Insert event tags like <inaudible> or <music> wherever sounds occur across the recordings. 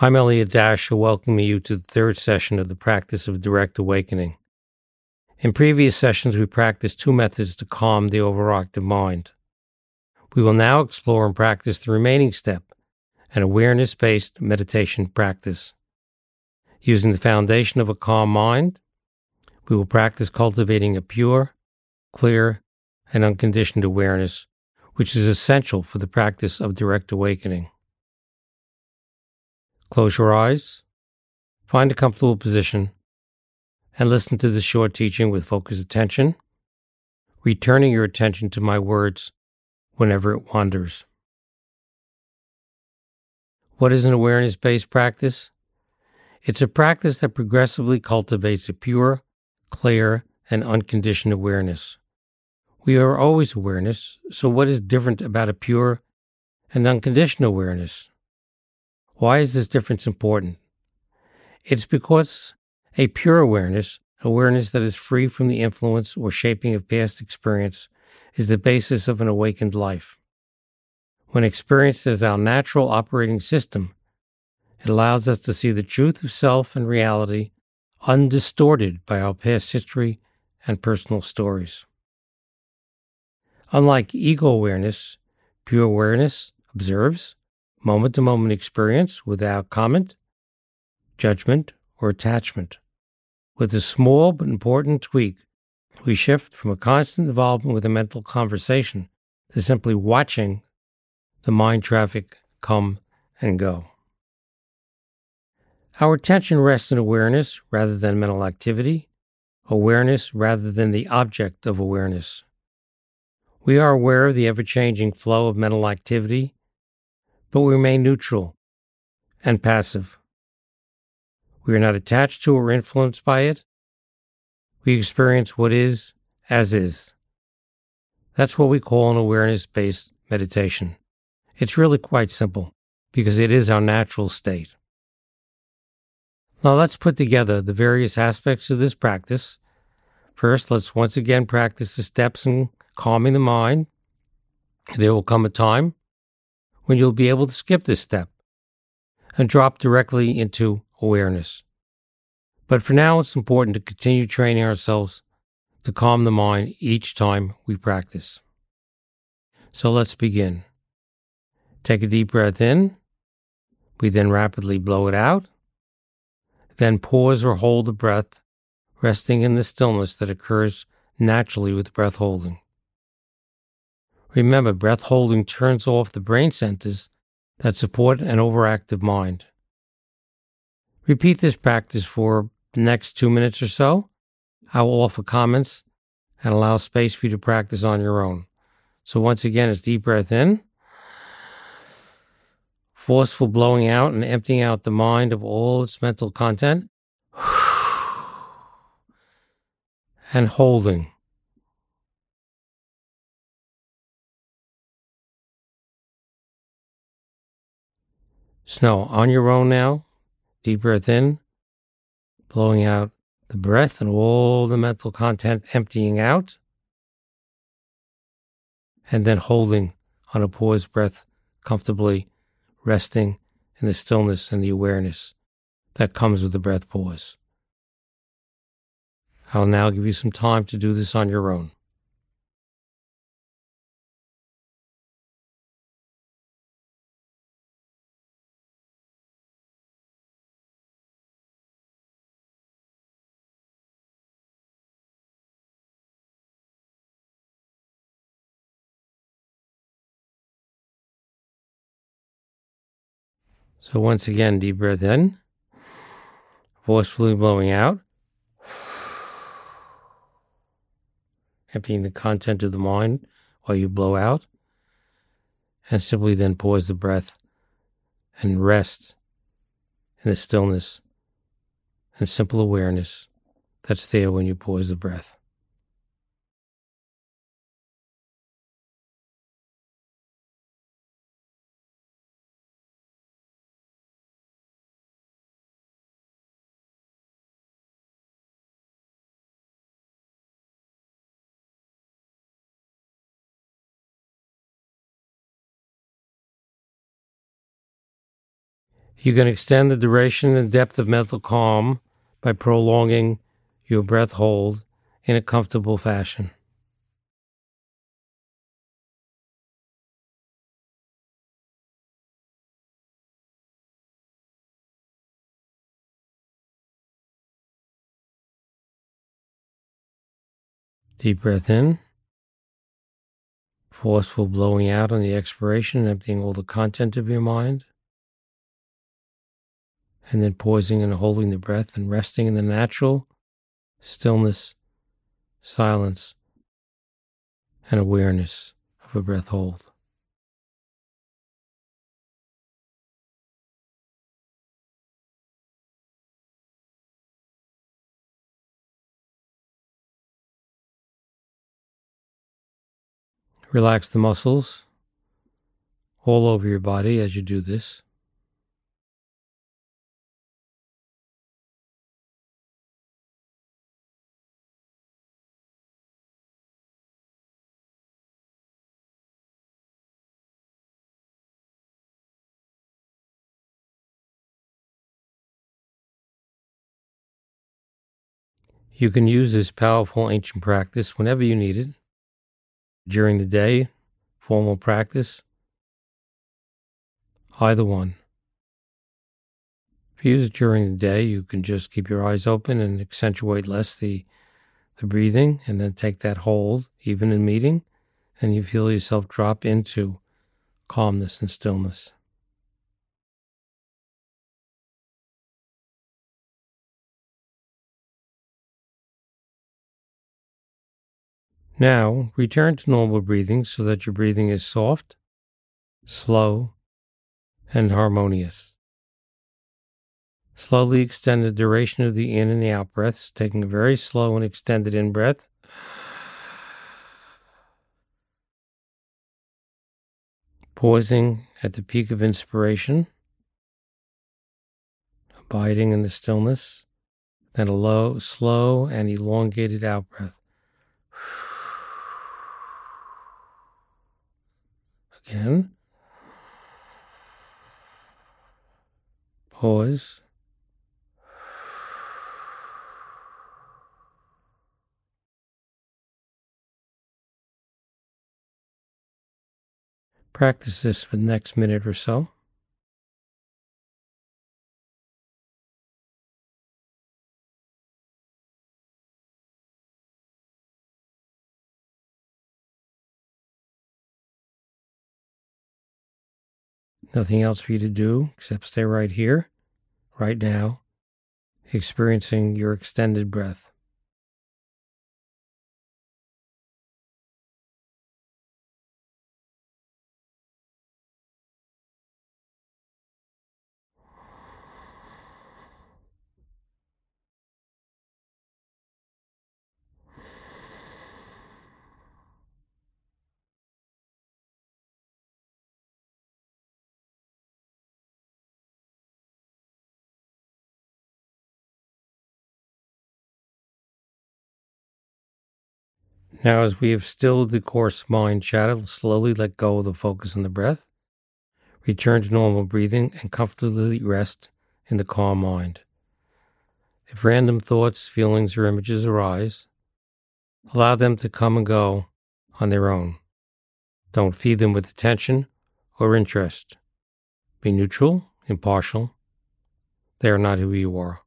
I'm Elliott Dacher, welcoming you to the third session of the practice of direct awakening. In previous sessions, we practiced two methods to calm the overactive mind. We will now explore and practice the remaining step, an awareness based meditation practice. Using the foundation of a calm mind, we will practice cultivating a pure, clear, and unconditioned awareness, which is essential for the practice of direct awakening. Close your eyes, find a comfortable position, and listen to this short teaching with focused attention, returning your attention to my words whenever it wanders. What is an awareness based practice? It's a practice that progressively cultivates a pure, clear, and unconditioned awareness. We are always awareness, so what is different about a pure and unconditional awareness? Why is this difference important? It's because a pure awareness, awareness that is free from the influence or shaping of past experience, is the basis of an awakened life. When experienced as our natural operating system, it allows us to see the truth of self and reality undistorted by our past history and personal stories. Unlike ego awareness, pure awareness observes, moment to moment experience without comment, judgment, or attachment. With a small but important tweak, we shift from a constant involvement with a mental conversation to simply watching the mind traffic come and go. Our attention rests in awareness rather than mental activity, awareness rather than the object of awareness. We are aware of the ever changing flow of mental activity but we remain neutral and passive. We are not attached to or influenced by it. We experience what is as is. That's what we call an awareness based meditation. It's really quite simple because it is our natural state. Now let's put together the various aspects of this practice. First, let's once again practice the steps in calming the mind. There will come a time when you'll be able to skip this step and drop directly into awareness. But for now, it's important to continue training ourselves to calm the mind each time we practice. So let's begin. Take a deep breath in. We then rapidly blow it out. Then pause or hold the breath, resting in the stillness that occurs naturally with breath holding. Remember, breath holding turns off the brain centers that support an overactive mind. Repeat this practice for the next two minutes or so. I will offer comments and allow space for you to practice on your own. So, once again, it's deep breath in, forceful blowing out and emptying out the mind of all its mental content, <sighs> and holding. Snow, on your own now. Deep breath in, blowing out the breath and all the mental content emptying out. And then holding on a paused breath comfortably, resting in the stillness and the awareness that comes with the breath pause. I'll now give you some time to do this on your own. So once again, deep breath in, forcefully blowing out, emptying the content of the mind while you blow out, and simply then pause the breath and rest in the stillness and simple awareness that's there when you pause the breath. You can extend the duration and depth of mental calm by prolonging your breath hold in a comfortable fashion. Deep breath in. Forceful blowing out on the expiration, emptying all the content of your mind. And then pausing and holding the breath and resting in the natural stillness, silence, and awareness of a breath hold. Relax the muscles all over your body as you do this. You can use this powerful ancient practice whenever you need it during the day, formal practice, either one. If you use it during the day, you can just keep your eyes open and accentuate less the, the breathing and then take that hold, even in meeting, and you feel yourself drop into calmness and stillness. Now, return to normal breathing so that your breathing is soft, slow, and harmonious. Slowly extend the duration of the in and the out breaths, taking a very slow and extended in breath. Pausing at the peak of inspiration, abiding in the stillness, then a low, slow, and elongated out breath. Again. Pause. Practice this for the next minute or so. Nothing else for you to do except stay right here, right now, experiencing your extended breath. Now, as we have stilled the coarse mind chatter, slowly let go of the focus on the breath. Return to normal breathing and comfortably rest in the calm mind. If random thoughts, feelings, or images arise, allow them to come and go on their own. Don't feed them with attention or interest. Be neutral, impartial. They are not who you are.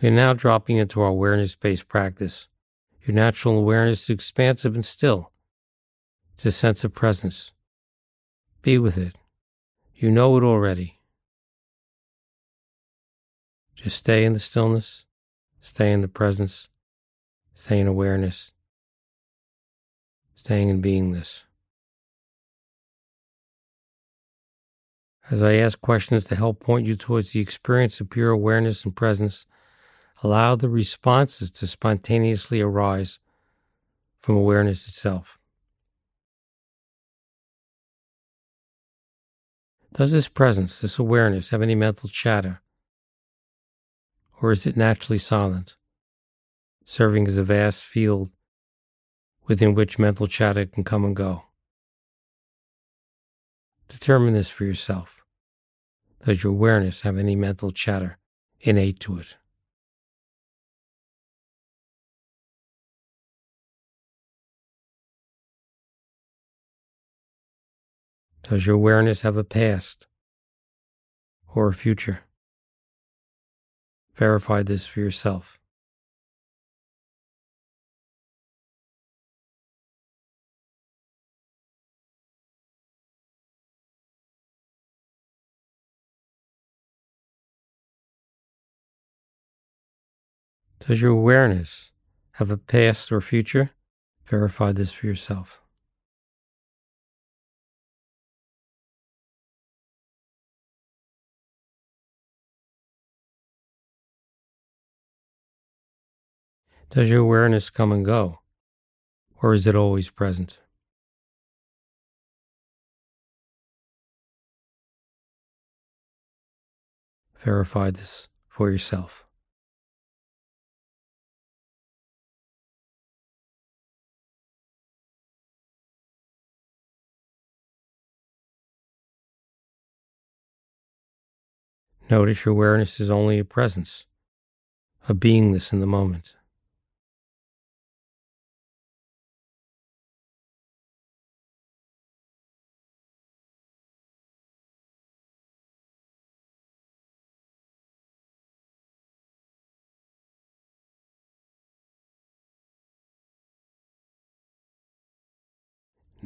We are now dropping into our awareness based practice your natural awareness is expansive and still. It's a sense of presence. Be with it. You know it already. Just stay in the stillness, stay in the presence, stay in awareness, staying in beingness. As I ask questions to help point you towards the experience of pure awareness and presence, Allow the responses to spontaneously arise from awareness itself. Does this presence, this awareness, have any mental chatter? Or is it naturally silent, serving as a vast field within which mental chatter can come and go? Determine this for yourself. Does your awareness have any mental chatter innate to it? Does your awareness have a past or a future? Verify this for yourself. Does your awareness have a past or future? Verify this for yourself. Does your awareness come and go? Or is it always present? Verify this for yourself. Notice your awareness is only a presence, a beingness in the moment.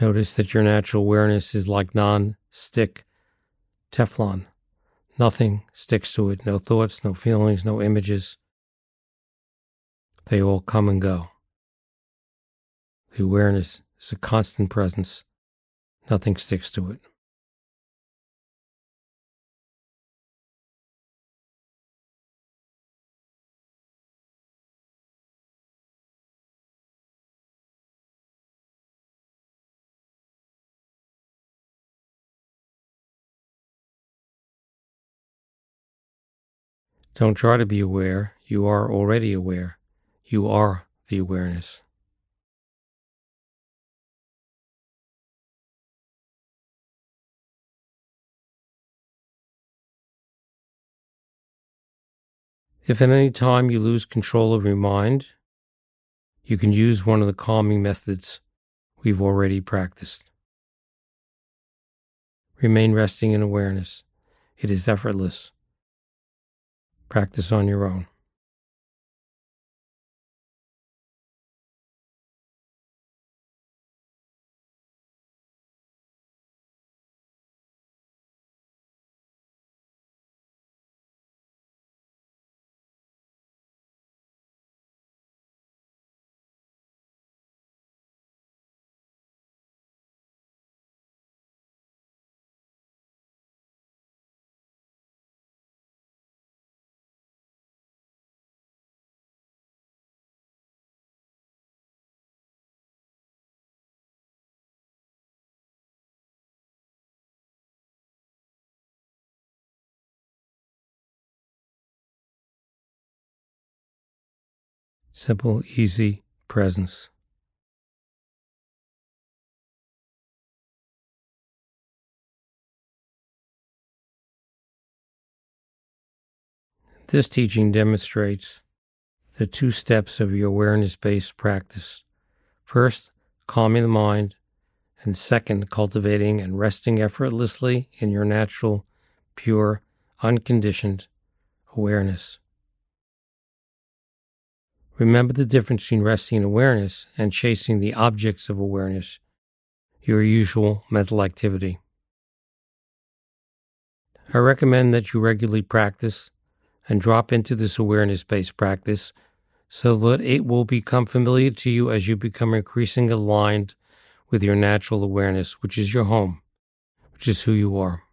Notice that your natural awareness is like non stick Teflon. Nothing sticks to it no thoughts, no feelings, no images. They all come and go. The awareness is a constant presence. Nothing sticks to it. Don't try to be aware. You are already aware. You are the awareness. If at any time you lose control of your mind, you can use one of the calming methods we've already practiced. Remain resting in awareness. It is effortless. Practice on your own. Simple, easy presence. This teaching demonstrates the two steps of your awareness based practice. First, calming the mind, and second, cultivating and resting effortlessly in your natural, pure, unconditioned awareness. Remember the difference between resting in awareness and chasing the objects of awareness, your usual mental activity. I recommend that you regularly practice and drop into this awareness based practice so that it will become familiar to you as you become increasingly aligned with your natural awareness, which is your home, which is who you are.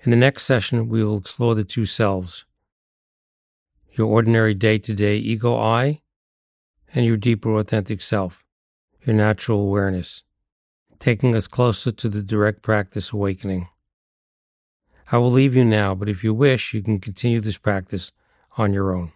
In the next session, we will explore the two selves your ordinary day to day ego I, and your deeper authentic self, your natural awareness, taking us closer to the direct practice awakening. I will leave you now, but if you wish, you can continue this practice on your own.